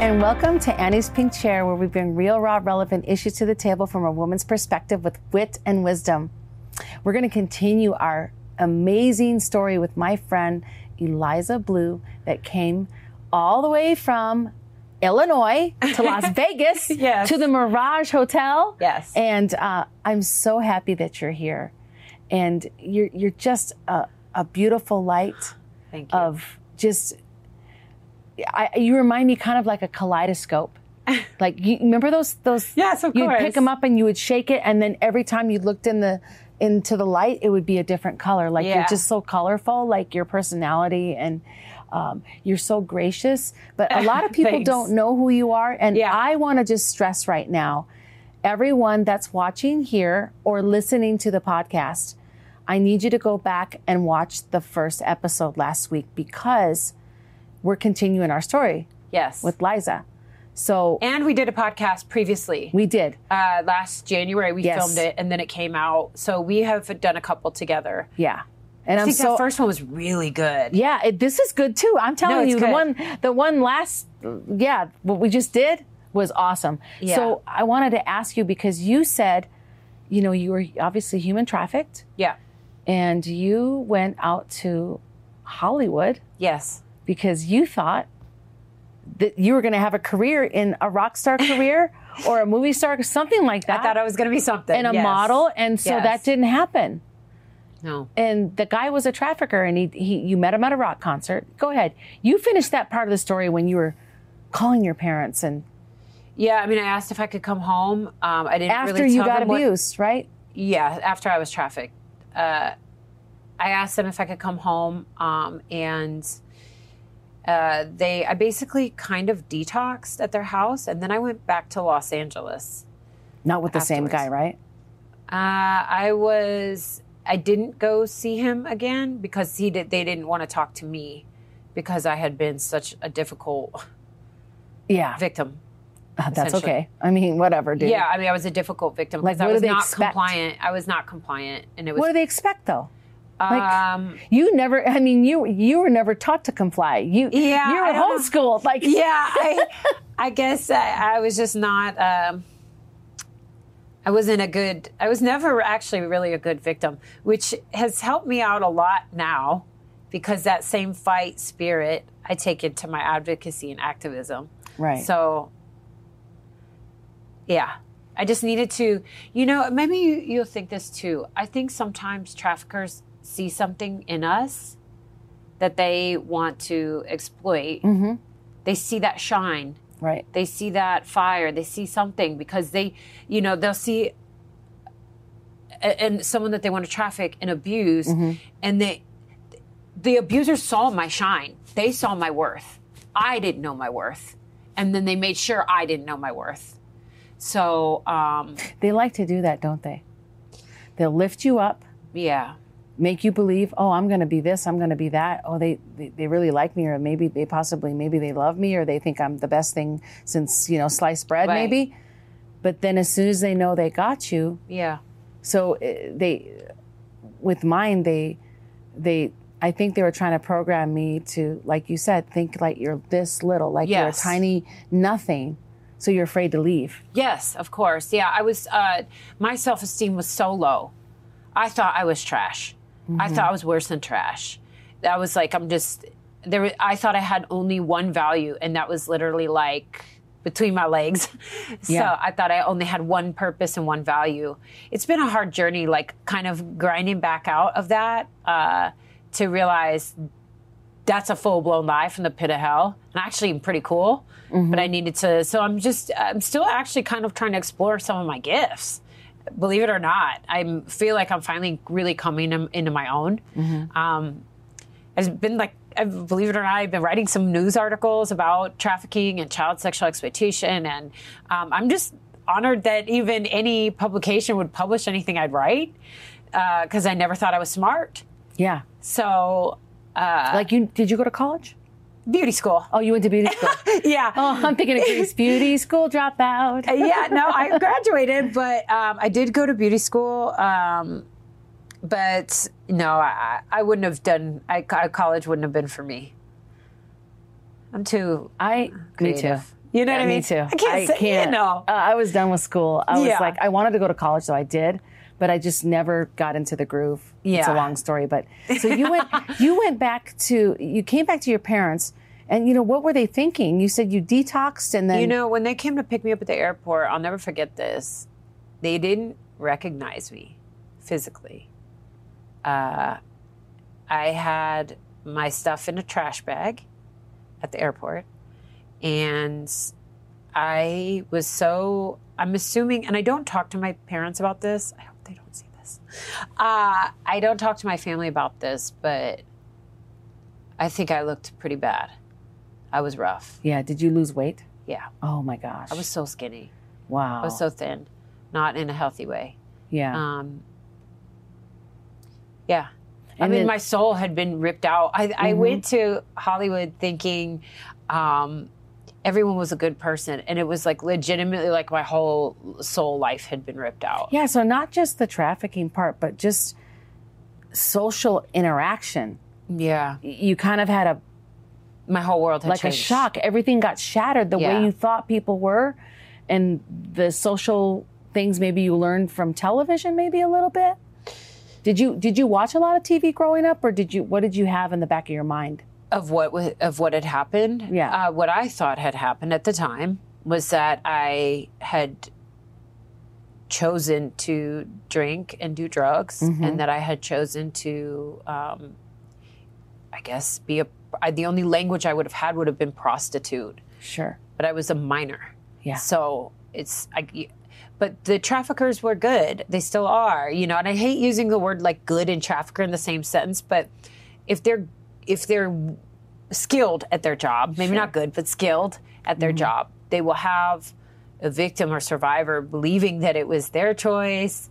and welcome to Annie's Pink Chair, where we bring real, raw, relevant issues to the table from a woman's perspective with wit and wisdom. We're going to continue our amazing story with my friend Eliza Bleu that came all the way from Illinois to Las Vegas Yes. to the Mirage Hotel. Yes. And uh, I'm so happy that you're here. And you're, you're just a, a beautiful light of just I, you remind me kind of like a kaleidoscope. like you remember those those Yes, of you'd course. pick them up and you would shake it and then every time you looked in the into the light it would be a different color like you're just so colorful like your personality and um, you're so gracious but a lot of people don't know who you are and Yeah. i want to just stress right now everyone that's watching here or listening to the podcast i need you to go back and watch the first episode last week because we're continuing our story yes. with Liza. So and we did a podcast previously. we did. uh, last January we Yes. filmed it and then it came out. So we have done a couple together. Yeah. And I I'm think so that first one was really good. Yeah, it, this is good too. I'm telling it's you the one the one last yeah, what we just did was awesome. Yeah. So I wanted to ask you because you said, you know, you were obviously human trafficked Yeah. and you went out to Hollywood Yes. Because you thought that you were going to have a career in a rock star career or a movie star, something like that. I thought I was going to be something. and a Yes. model, and so Yes. that didn't happen. No. And the guy was a trafficker, and he, he you met him at a rock concert. Go ahead, you finished that part of the story when you were calling your parents, and Yeah, I mean, I asked if I could come home. Um, I didn't after really you got them what- abused, right? yeah, after I was trafficked. Uh, I asked them if I could come home, um, and uh, they, I basically kind of detoxed at their house, and then I went back to Los Angeles. Not with the same guy, right? Uh, I was, I didn't go see him again because he did. They didn't want to talk to me because I had been such a difficult Yeah, victim. Uh, that's okay. I mean, whatever, dude. Yeah, I mean, I was a difficult victim Like, because I what do was not expect? compliant. I was not compliant, and it was What do they expect, though? Like, um, you never. I mean, you you were never taught to comply. You Yeah, you were I don't know. homeschooled. Like yeah, I, I guess I, I was just not. Um, I wasn't a good. I was never actually really a good victim, which has helped me out a lot now, because that same fight spirit I take into my advocacy and activism. right. So, yeah, I just needed to. You know, maybe you, you'll think this too. I think sometimes traffickers see something in us that they want to exploit. Mm-hmm. They see that shine right. they see that fire they see something because they you know they'll see a- and someone that they want to traffic and abuse and they the abusers saw my shine they saw my worth i didn't know my worth and then they made sure i didn't know my worth so um They like to do that, don't they? They'll lift you up. yeah make you believe, oh, I'm going to be this, I'm going to be that. Oh, they, they they really like me, or maybe they possibly maybe they love me, or they think I'm the best thing since you know sliced bread, Right. maybe. But then as soon as they know they got you, yeah so uh, they, with mine, they, they. I think they were trying to program me to, like you said, think like you're this little, like you're a tiny nothing, so you're afraid to leave. Yes, of course. Yeah, I was. Uh, my self esteem was so low. I thought I was trash. I thought I was worse than trash. That was like I'm just there. I thought I had only one value, and that was literally like between my legs. so Yeah. I thought I only had one purpose and one value. It's been a hard journey, like kind of grinding back out of that uh, to realize that's a full blown lie from the pit of hell. And actually, I'm pretty cool, but I needed to. So I'm just, I'm still actually kind of trying to explore some of my gifts. Believe it or not, I feel like I'm finally really coming in- into my own. Um, it's been like, I believe it or not, I've been writing some news articles about trafficking and child sexual exploitation, and um, I'm just honored that even any publication would publish anything I'd write because I never thought I was smart. Yeah, So, like you did you go to college? Beauty school. Oh, you went to beauty school. Yeah. oh, I'm thinking of Grease Beauty School dropout. yeah, no, I graduated, but um, I did go to beauty school. Um, but no, I, I wouldn't have done. I, I- college wouldn't have been for me. I'm too I me too. You know what I Me mean? too. I can't say, you know. Uh, I was done with school. I was Yeah. like, I wanted to go to college, so I did, but I just never got into the groove. It's a long story, but so you went, you went back to, you came back to your parents, and you know what were they thinking? You said you detoxed, and then You know, when they came to pick me up at the airport, I'll never forget this. They didn't recognize me physically. Uh, I had my stuff in a trash bag at the airport, and I was so. I'm assuming, and I don't talk to my parents about this. I they don't see this. Uh, I don't talk to my family about this, but I think I looked pretty bad. I was rough. yeah, did you lose weight? Yeah. Oh my gosh, I was so skinny. wow, I was so thin, not in a healthy way. yeah, Um, yeah. I mean, then- my soul had been ripped out. I, I went to Hollywood thinking um, everyone was a good person, and it was like legitimately like my whole soul life had been ripped out. yeah. So not just the trafficking part, but just social interaction. Yeah. You kind of had a My whole world had like changed. a shock. Everything got shattered the Yeah. way you thought people were, and the social things maybe you learned from television, maybe a little bit. Did you did you watch a lot of TV growing up, or did you what did you have in the back of your mind? Of what of what had happened. Yeah. Uh, what I thought had happened at the time was that I had chosen to drink and do drugs, and that I had chosen to, um, I guess, be a. I, the only language I would have had would have been prostitute, Sure. but I was a minor. Yeah. So it's I. But the traffickers were good. They still are, you know. And I hate using the word like good and trafficker in the same sentence, but if they're if they're skilled at their job, maybe not good, but skilled at their job, they will have a victim or survivor believing that it was their choice.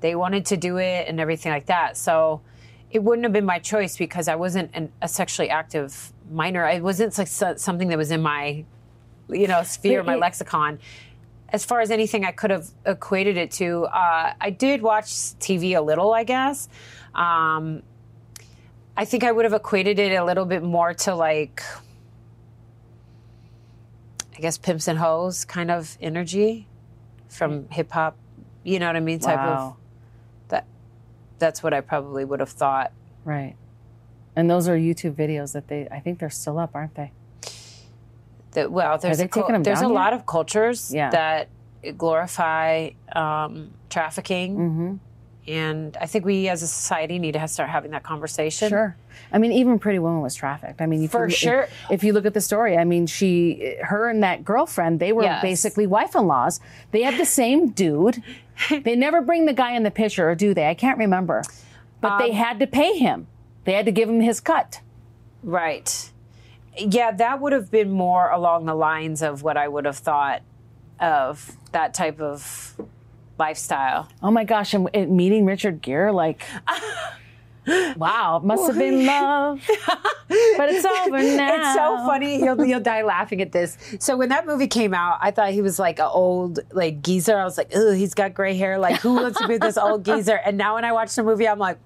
They wanted to do it and everything like that. So it wouldn't have been my choice because I wasn't an, a sexually active minor. I wasn't something that was in my, you know, sphere, my lexicon. As far as anything I could have equated it to, uh, I did watch TV a little, I guess. Um, I think I would have equated it a little bit more to like, I guess, pimps and hoes kind of energy from hip hop. You know what I mean? Type of that. That's what I probably would have thought. Right. And those are YouTube videos that they I think they're still up, aren't they? That well, there's they a, cul- there's a lot of cultures Yeah. that glorify um, trafficking, Mm-hmm. And I think we as a society need to start having that conversation. Sure. I mean, even Pretty Woman was trafficked. I mean, if For you, sure. If, if you look at the story, I mean, she, her and that girlfriend, they were Yes. basically wife-in-laws. They had the same dude. they never bring the guy in the picture, or do they? I can't remember. But Um, they had to pay him. They had to give him his cut. Right. Yeah, that would have been more along the lines of what I would have thought of that type of lifestyle. Oh my gosh! And, and meeting Richard Gere, like, wow, must have been love. but it's over now. It's so funny. You'll, you'll die laughing at this. So when that movie came out, I thought he was like an old like geezer. I was like, oh, he's got gray hair. Like who wants to be this old geezer? And now when I watch the movie, I'm like,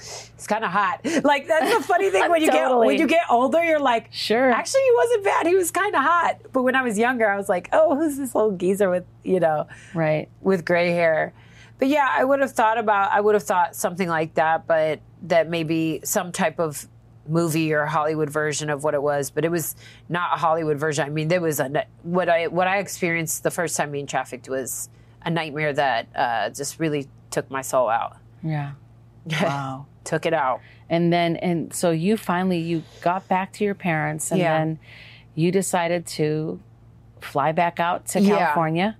he's kind of hot. Like that's the funny thing when you get when you get older, you're like, Sure. Actually, he wasn't bad. He was kind of hot. But when I was younger, I was like, oh, who's this old geezer with you know Right. with gray hair. But yeah, I would have thought about I would have thought something like that, but that maybe some type of movie or Hollywood version of what it was, but it was not a Hollywood version. I mean, there was a what I what I experienced the first time being trafficked was a nightmare that uh, just really took my soul out. Yeah. Wow. took it out. and then and so you finally you got back to your parents and Yeah. then you decided to fly back out to Yeah. California.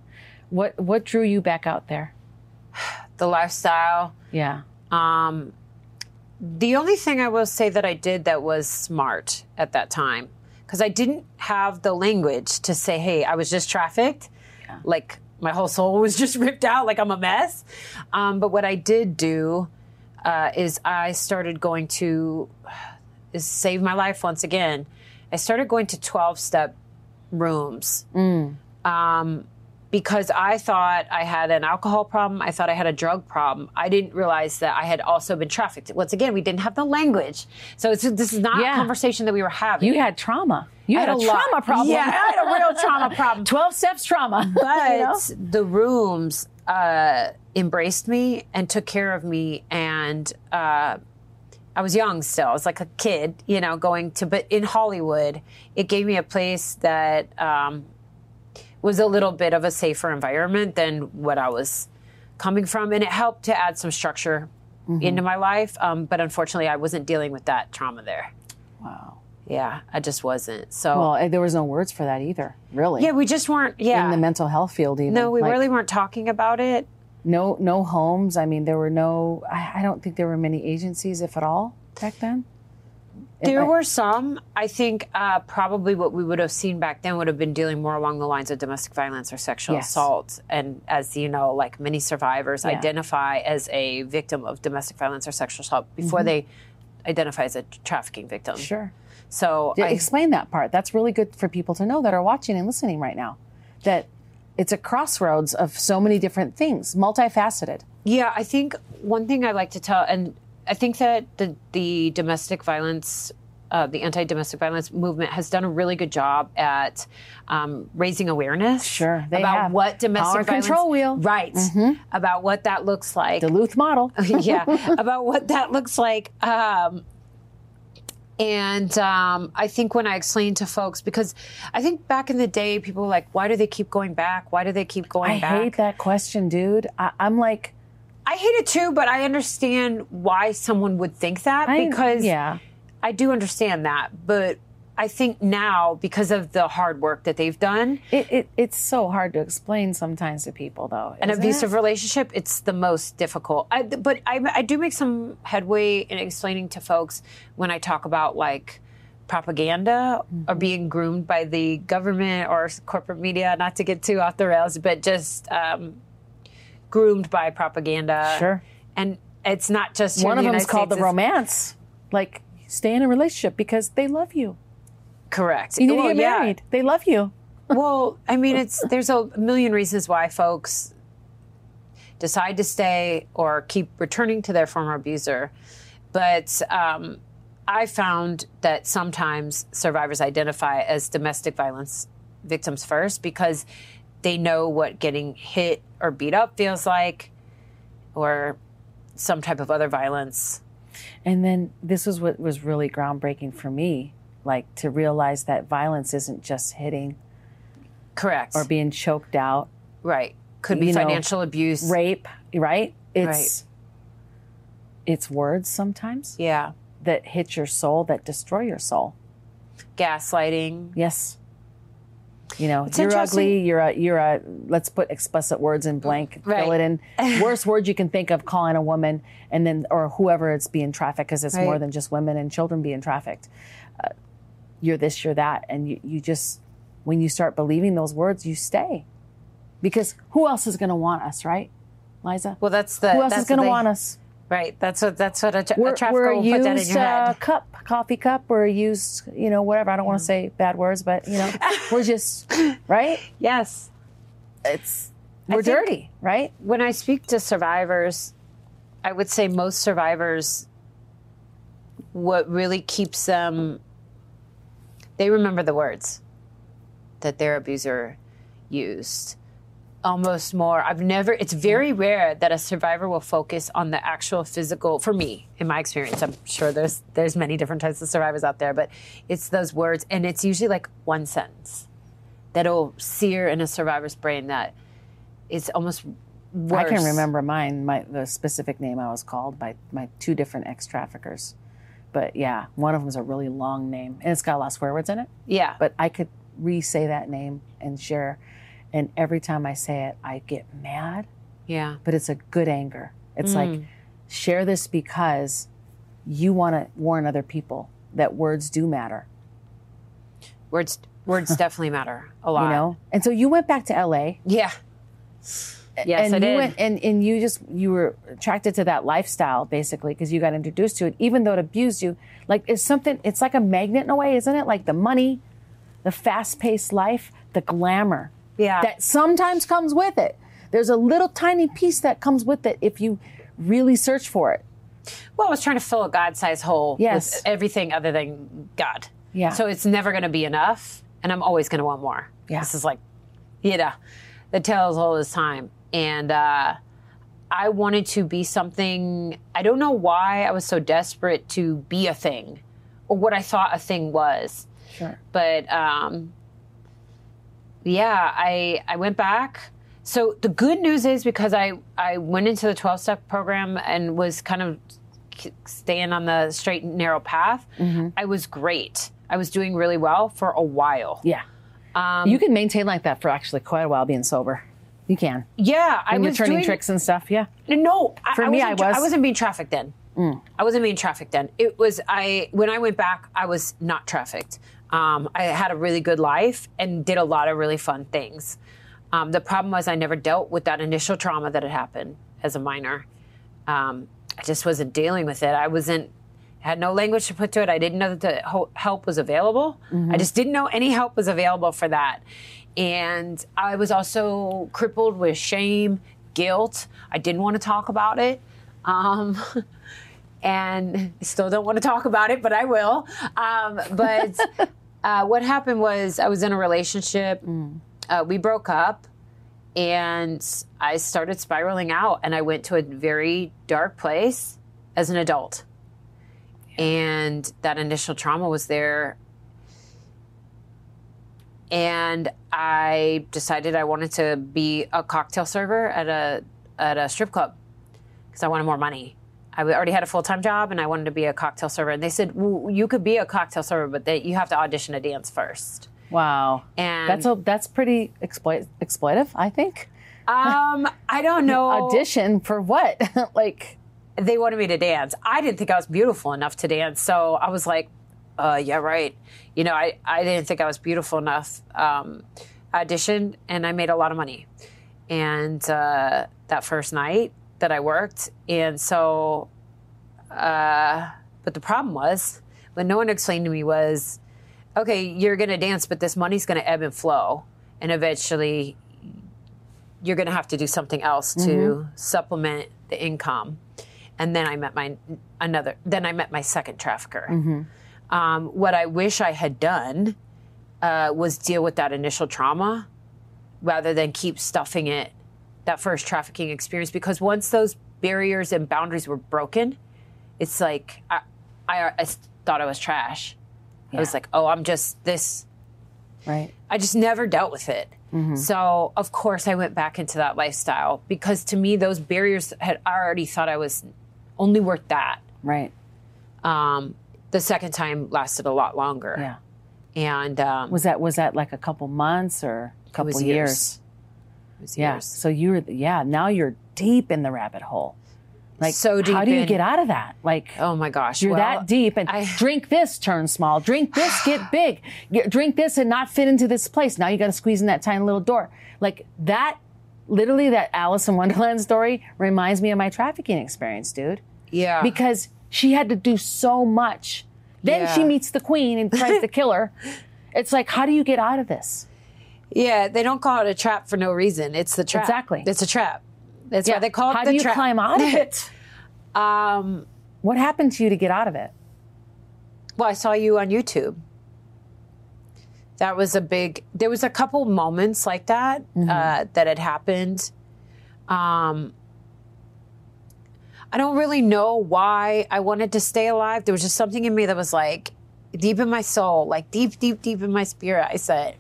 What what drew you back out there? The lifestyle. Yeah. Um, the only thing I will say that I did that was smart at that time, because I didn't have the language to say, hey, I was just trafficked. Like my whole soul was just ripped out, like I'm a mess. Um, but what I did do uh, is I started going to, is save my life once again. I started going to 12 step rooms. Um, because I thought I had an alcohol problem, I thought I had a drug problem. I didn't realize that I had also been trafficked. Once again, we didn't have the language, so it's, this is not Yeah. a conversation that we were having. You had trauma. You I had, a, lot- trauma problem. Yeah, I had a real trauma problem. 12 steps trauma. But You know? the rooms uh, embraced me and took care of me, and uh, I was young still. I was like a kid, you know, going to. But in Hollywood, it gave me a place that um, was a little bit of a safer environment than what I was coming from, and it helped to add some structure Mm-hmm. into my life. Um, but unfortunately, I wasn't dealing with that trauma there. Wow. Yeah, I just wasn't. So Well, there was no words for that either, really. yeah, we just weren't. Yeah, In the mental health field, even. no, we Like, really weren't talking about it. No, no homes. I mean, there were no. I, I don't think there were many agencies, if at all, back then. There I- were some. I think uh, probably what we would have seen back then would have been dealing more along the lines of domestic violence or sexual Yes. assault. And as you know, like many survivors Yeah. identify as a victim of domestic violence or sexual assault before they identify as a trafficking victim. Mm-hmm. Sure. So I, Explain that part. That's really good for people to know that are watching and listening right now. That it's a crossroads of so many different things, multifaceted. Yeah, I think one thing I like to tell, and I think that the the domestic violence, uh, the anti domestic violence movement has done a really good job at um, raising awareness. Sure, they about have. what domestic Power violence, control wheel. Mm-hmm. right? About what that looks like. Duluth model. yeah, about what that looks like. Um, and um, I think when I explain to folks, because I think back in the day, people were like, "Why do they keep going back? Why do they keep going I back?" I hate that question, dude. I, I'm like, I hate it too, but I understand why someone would think that I, because yeah, I do understand that. But I think now, because of the hard work that they've done, it, it it's so hard to explain sometimes to people, though. an abusive it? relationship, it's the most difficult. I, but I, I do make some headway in explaining to folks when I talk about like propaganda Mm-hmm. or being groomed by the government or corporate media, not to get too off the rails, but just um, groomed by propaganda. Sure. And it's not just One of the them's United called the States, it's- romance. Like, stay in a relationship because they love you. Correct. You need Well, to get yeah. married. They love you. Well, I mean, it's there's a million reasons why folks decide to stay or keep returning to their former abuser, but um, I found that sometimes survivors identify as domestic violence victims first because they know what getting hit or beat up feels like, or some type of other violence. And then this was what was really groundbreaking for me, like to realize that violence isn't just hitting Correct. or being choked out, right. Could be you know, financial abuse. rape, right? It's it's words sometimes Yeah. that hit your soul that destroy your soul. Gaslighting. Yes. You know, It's you're ugly. You're a. You're a. Let's put explicit words in blank. Fill it in. Worst words you can think of calling a woman, and then or whoever it's being trafficked, because it's more than just women and children being trafficked. Uh, you're this. You're that, and you, you just when you start believing those words, you stay, because who else is going to want us, right, Liza? Well, that's the. who else is going to want us? Right. That's what. That's what a, tra- We're, a trafficker we're will put that in used your uh, cup, coffee cup. We're used, you know, whatever. I don't want to say bad words, but you know, we're just right. Yes. It's we're dirty, right? When I speak to survivors, I would say most survivors, what really keeps them, they remember the words that their abuser used. Almost more. I've never, it's very rare that a survivor will focus on the actual physical, for me, in my experience. I'm sure there's there's many different types of survivors out there, but it's those words, and it's usually like one sentence that'll sear in a survivor's brain that it's almost worse. I can remember mine, my the specific name I was called by my two different ex traffickers. But yeah, one of them's a really long name, and it's got a lot of swear words in it. Yeah. But I could re-say that name and share, and every time I say it, I get mad. yeah. But it's a good anger. It's mm. like share this because you want to warn other people that words do matter. Words words definitely matter a lot. You know. And so you went back to L.A. Yeah. Yes, and I you did. went and, and you just you were attracted to that lifestyle basically because you got introduced to it even though it abused you like it's something it's like a magnet in a way isn't it like the money the fast-paced life the glamour Yeah. that sometimes comes with it. There's a little tiny piece that comes with it if you really search for it. Well, I was trying to fill a God-sized hole Yes. with everything other than God. Yeah. So it's never going to be enough, and I'm always going to want more. Yeah. This is like, you know, the tale all this time, and uh, I wanted to be something. I don't know why I was so desperate to be a thing, or what I thought a thing was. Sure. but um, yeah, I I went back. So the good news is because I I went into the twelve step program and was kind of staying on the straight and narrow path. Mm-hmm. I was great. I was doing really well for a while. Yeah. Um, you can maintain like that for actually quite a while being sober. You can. Yeah, I When you're was turning doing, tricks and stuff. Yeah. No, For I me, I was. Mm. I wasn't being trafficked then. I wasn't being trafficked then. It was I when I went back, I was not trafficked. Um, I had a really good life and did a lot of really fun things. Um, the problem was I never dealt with that initial trauma that had happened as a minor. Um, I just wasn't dealing with it. I wasn't had no language to put to it. I didn't know that the ho- help was available. I just didn't know any help was available for that. And I was also crippled with shame, guilt. I didn't want to talk about it. Um, and still don't want to talk about it, but I will. Um, but uh, what happened was I was in a relationship. Uh, we broke up, and I started spiraling out, and I went to a very dark place as an adult. And that initial trauma was there. And I decided I wanted to be a cocktail server at a at a strip club because I wanted more money. I already had a full time job and I wanted to be a cocktail server. And they said, well, you could be a cocktail server, but they, you have to audition to dance first. Wow. And That's a that's pretty exploit, exploitive, I think. um, I don't know. Audition for what? like They wanted me to dance. I didn't think I was beautiful enough to dance. So I was like, uh, yeah, right. You know, I, I didn't think I was beautiful enough. Um, auditioned and I made a lot of money. And uh, that first night that I worked. And so, uh, but the problem was, what no one explained to me was, okay, you're going to dance, but this money's going to ebb and flow. And eventually, you're going to have to do something else to supplement the income. And then I met my another. Then I met my second trafficker. Um, what I wish I had done uh, was deal with that initial trauma rather than keep stuffing it that first trafficking experience because once those barriers and boundaries were broken it's like i, I, I thought i was trash. I was like oh i'm just this. Right. i just never dealt with it. So of course i went back into that lifestyle because to me those barriers had I already thought i was only worth that. Right. um, the second time lasted a lot longer Yeah. and um, Was that was that like a couple months or a it couple was years? years. It was Yeah. years. So you were yeah, now you're deep in the rabbit hole. Like So deep how do you in- get out of that? Like oh my gosh you're well, that deep and I- drink this turn small drink this get big drink this and not fit into this place now you got to squeeze in that tiny little door like that literally that alice in wonderland story reminds me of my trafficking experience dude yeah because she had to do so much then Yeah. she meets the queen and tries to kill her it's like how do you get out of this Yeah, they don't call it a trap for no reason. It's the trap. Exactly. It's a trap. That's why they call it a trap. how the do you trap. climb out of it um, what happened to you to get out of it well, I saw you on YouTube. That was a big. There was a couple moments like that Mm-hmm. uh, that had happened. Um, I don't really know why I wanted to stay alive. There was just something in me that was like deep in my soul, like deep, deep, deep in my spirit. I said,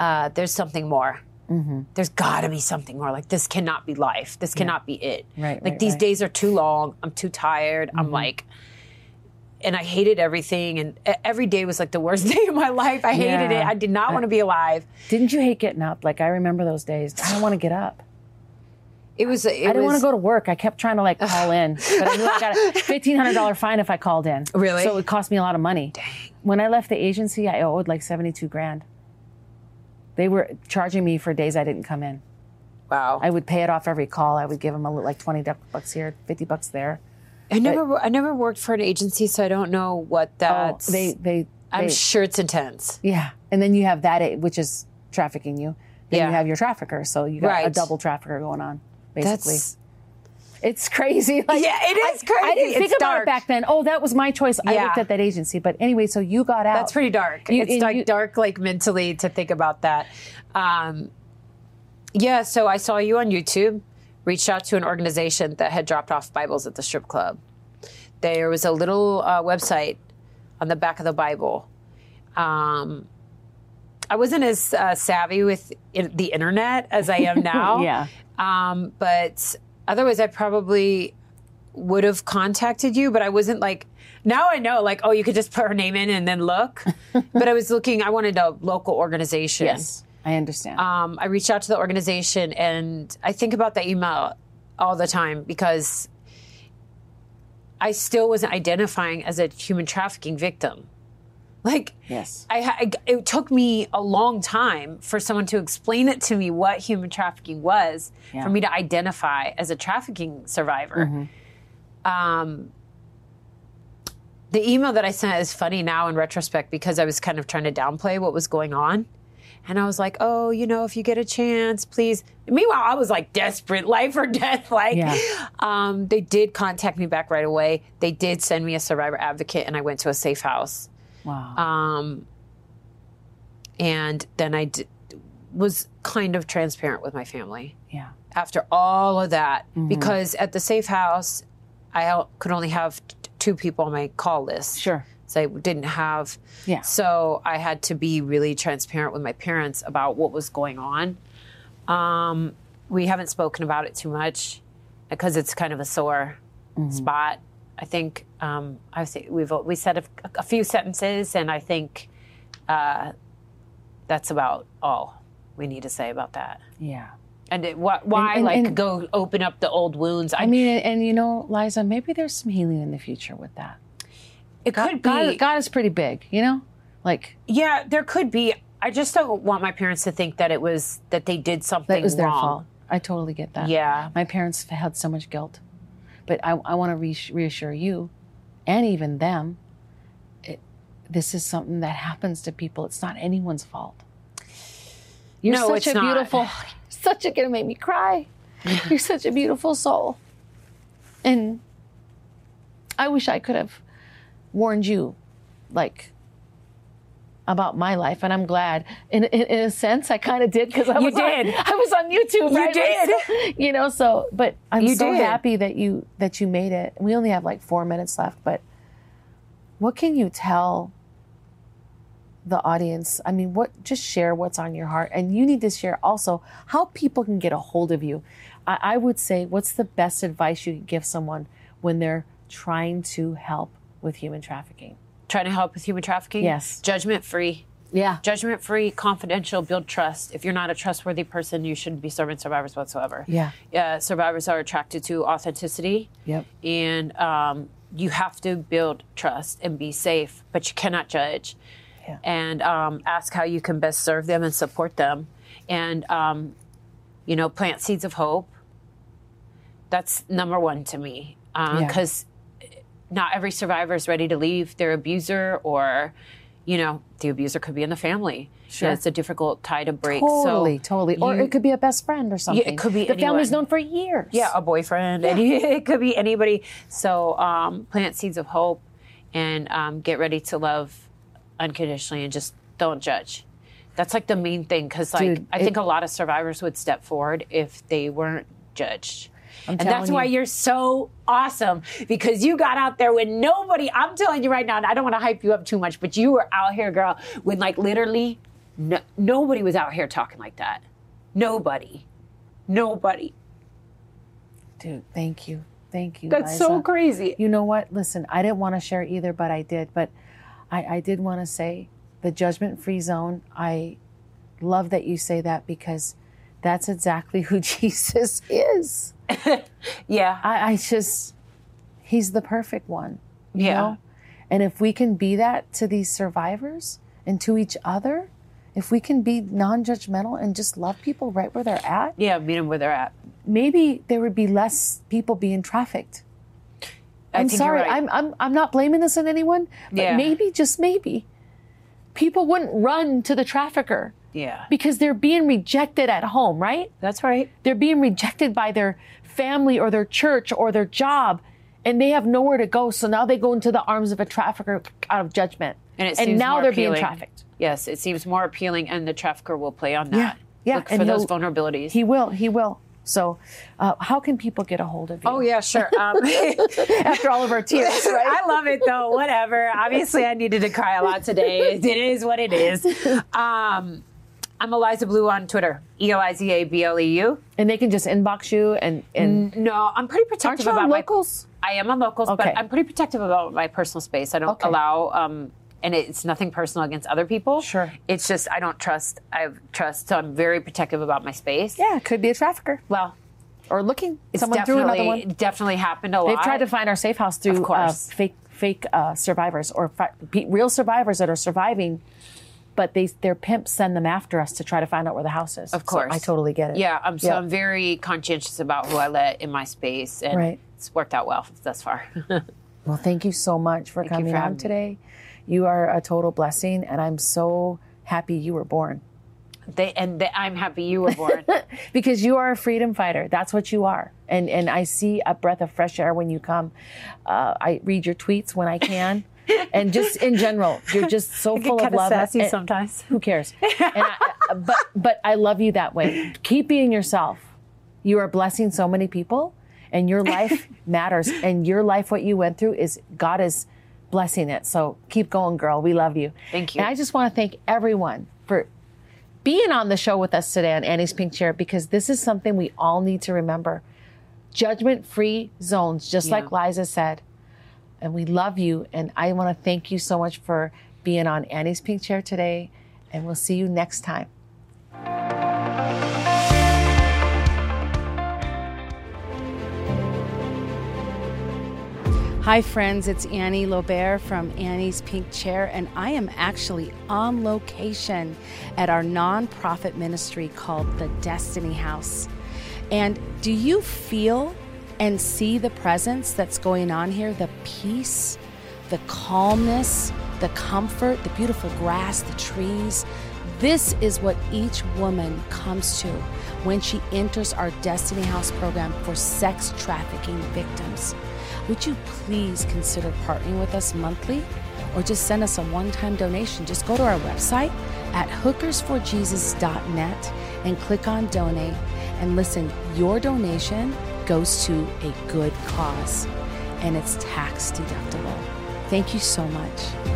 uh, "There's something more." Mm-hmm. There's got to be something more. Like this cannot be life. This cannot be it. Right, Like right, these right. days are too long. I'm too tired. I'm like, and I hated everything. And every day was like the worst day of my life. I hated Yeah. it. I did not want to be alive. didn't you hate getting up like i remember those days i don't want to get up It was. It I didn't was, want to go to work. I kept trying to like call in, but I knew I got a fifteen hundred dollar fine if I called in. Really? So it cost me a lot of money. Dang. When I left the agency, I owed like seventy two grand. They were charging me for days I didn't come in. Wow. I would pay it off every call. I would give them a, li- like twenty bucks here, fifty bucks there. I never. I never worked for an agency, so I don't know what Oh, that's. they they. I'm they- sure it's intense. yeah, and then you have that, eh, which is trafficking you, then Yeah. you have your trafficker. So you got a double trafficker going on, basically. That's it's crazy. Like, Yeah, it is I, I crazy. didn't think It's about dark. it back then. Oh, that was my choice. I Yeah. looked at that agency. But anyway, so you got out. That's pretty dark. You- it's like you- dark, like mentally to think about that. Um, yeah, so I saw you on YouTube. Reached out to an organization that had dropped off Bibles at the strip club. There was a little uh, website on the back of the Bible. Um, I wasn't as uh, savvy with in- the internet as I am now. Yeah. Um, but otherwise, I probably would have contacted you, but I wasn't like, now I know, like, oh, you could just put her name in and then look. but I was looking, I wanted a local organization. Yes, I understand. Um, I reached out to the organization and I think about that email all the time because I still wasn't identifying as a human trafficking victim. Like, yes. I, ha- it took me a long time for someone to explain it to me what human trafficking was Yeah. for me to identify as a trafficking survivor. Um, the email that I sent is funny now in retrospect because I was kind of trying to downplay what was going on. And I was like, oh, you know, if you get a chance, please. Meanwhile, I was like desperate, life or death. Like, Yeah. um, they did contact me back right away. They did send me a survivor advocate, and I went to a safe house. Wow. Um, and then I d- was kind of transparent with my family yeah. after all of that Mm-hmm. because at the safe house, I could only have t- two people on my call list. Sure. So I didn't have. Yeah. So I had to be really transparent with my parents about what was going on. Um, we haven't spoken about it too much because it's kind of a sore Mm-hmm. spot. I think um, I think we've we said a, a few sentences, and I think uh, that's about all we need to say about that. Yeah. And it, wh- why, and- like, and- go open up the old wounds? I, I mean, and, and you know, Liza, maybe there's some healing in the future with that. it could be. God, God is pretty big, you know? Like, Yeah, there could be. I just don't want my parents to think that it was that they did something that was their wrong. fault. I totally get that. Yeah. My parents had so much guilt. But I, I want to reass- reassure you and even them it, this is something that happens to people. It's not anyone's fault. You're No, such a beautiful, such a, gonna make me cry. You're such a beautiful soul. And I wish I could have warned you, like, about my life, and I'm glad. In in, in a sense, I kind of did because I You was on- I was on YouTube. You right? did. you know. So, but I'm You so did. happy that you that you made it. We only have like four minutes left, but what can you tell the audience? I mean, what just share what's on your heart, and you need to share also how people can get a hold of you. I, I would say, what's the best advice you can give someone when they're trying to help with human trafficking? Trying to help with human trafficking. Yes. Judgment free. Yeah, Judgment free, confidential, build trust. If you're not a trustworthy person, you shouldn't be serving survivors whatsoever. Yeah. Yeah. Survivors are attracted to authenticity. Yep. And um, you have to build trust and be safe, but you cannot judge. Yeah. And um, ask how you can best serve them and support them. And, um, you know, plant seeds of hope. That's number one to me. Yeah. Not every survivor is ready to leave their abuser or you know the abuser could be in the family Sure. it's a difficult tie to break totally, so totally. Or it could be a best friend or something. It could be the family's known for years. yeah a boyfriend any, it could be anybody so um, plant seeds of hope and um, get ready to love unconditionally and just don't judge that's like the main thing because like Dude, i it- think a lot of survivors would step forward if they weren't judged and telling that's why you. you're so awesome because you got out there when nobody i'm telling you right now and i don't want to hype you up too much but you were out here girl when like literally no, nobody was out here talking like that nobody nobody dude. Thank you, thank you. that's so crazy You know what? Listen, I didn't want to share either, but I did. But I, I did want to say the judgment free zone. I love that you say that because that's exactly who Jesus is. yeah I, I just, he's the perfect one. you Yeah. know? And if we can be that to these survivors and to each other, if we can be non judgmental and just love people right where they're at, yeah meet them where they're at maybe there would be less people being trafficked. I I'm sorry. right. I'm, I'm I'm not blaming this on anyone, but Yeah. maybe just maybe people wouldn't run to the trafficker Yeah. because they're being rejected at home, right? That's right. They're being rejected by their family or their church or their job, and they have nowhere to go. So now they go into the arms of a trafficker out of judgment. And it seems now they're appealing. being trafficked. Yes, it seems more appealing, and the trafficker will play on that. Yeah, yeah, Look and for those vulnerabilities. He will. He will. So, uh, how can people get a hold of you? oh yeah, sure. Um, After all of our tears, right? I love it though. Whatever. Obviously, I needed to cry a lot today. It is what it is. Um, I'm Eliza Bleu on Twitter. E L I Z A B L E U. and they can just inbox you and and No, I'm pretty protective about my locals? I am on locals, Okay. but I'm pretty protective about my personal space. I don't Okay. allow, um, and it's nothing personal against other people. Sure. It's just I don't trust. I trust, so I'm very protective about my space. Yeah, could be a trafficker Well, or looking. it's Someone definitely another one. definitely happened a lot. They've tried to find our safe house through uh, fake fake uh, survivors or fi- real survivors that are surviving, but they their pimps send them after us to try to find out where the house is. Of course, I totally get it. Yeah, I'm so Yeah. I'm very conscientious about who I let in my space, and Right. it's worked out well thus far. Well, thank you so much for you coming for on having me. today. You are a total blessing, and I'm so happy you were born they, and they, I'm happy you were born. because you are a freedom fighter. That's what you are, and and I see a breath of fresh air when you come. Uh, I read your tweets when I can. And just in general, you're just so full of Kinda love. sassy and- sometimes. who cares? And I, uh, but but I love you that way. Keep being yourself. You are blessing so many people, and your life matters. And your life, what you went through, is God is blessing it. So keep going, girl. We love you. Thank you. And I just want to thank everyone for being on the show with us today on Annie's Pink Chair because this is something we all need to remember. Judgment free zones, just Yeah. like Liza said. And we love you. And I want to thank you so much for being on Annie's Pink Chair today. And we'll see you next time. Hi, friends. It's Annie Lobert from Annie's Pink Chair, and I am actually on location at our nonprofit ministry called the Destiny House. And do you feel and see the presence that's going on here? The peace, the calmness, the comfort, the beautiful grass, the trees. This is what each woman comes to when she enters our Destiny House program for sex trafficking victims. Would you please consider partnering with us monthly or just send us a one time donation? Just go to our website at hookersforjesus.net and click on donate. And listen, your donation goes to a good cause and it's tax deductible. Thank you so much.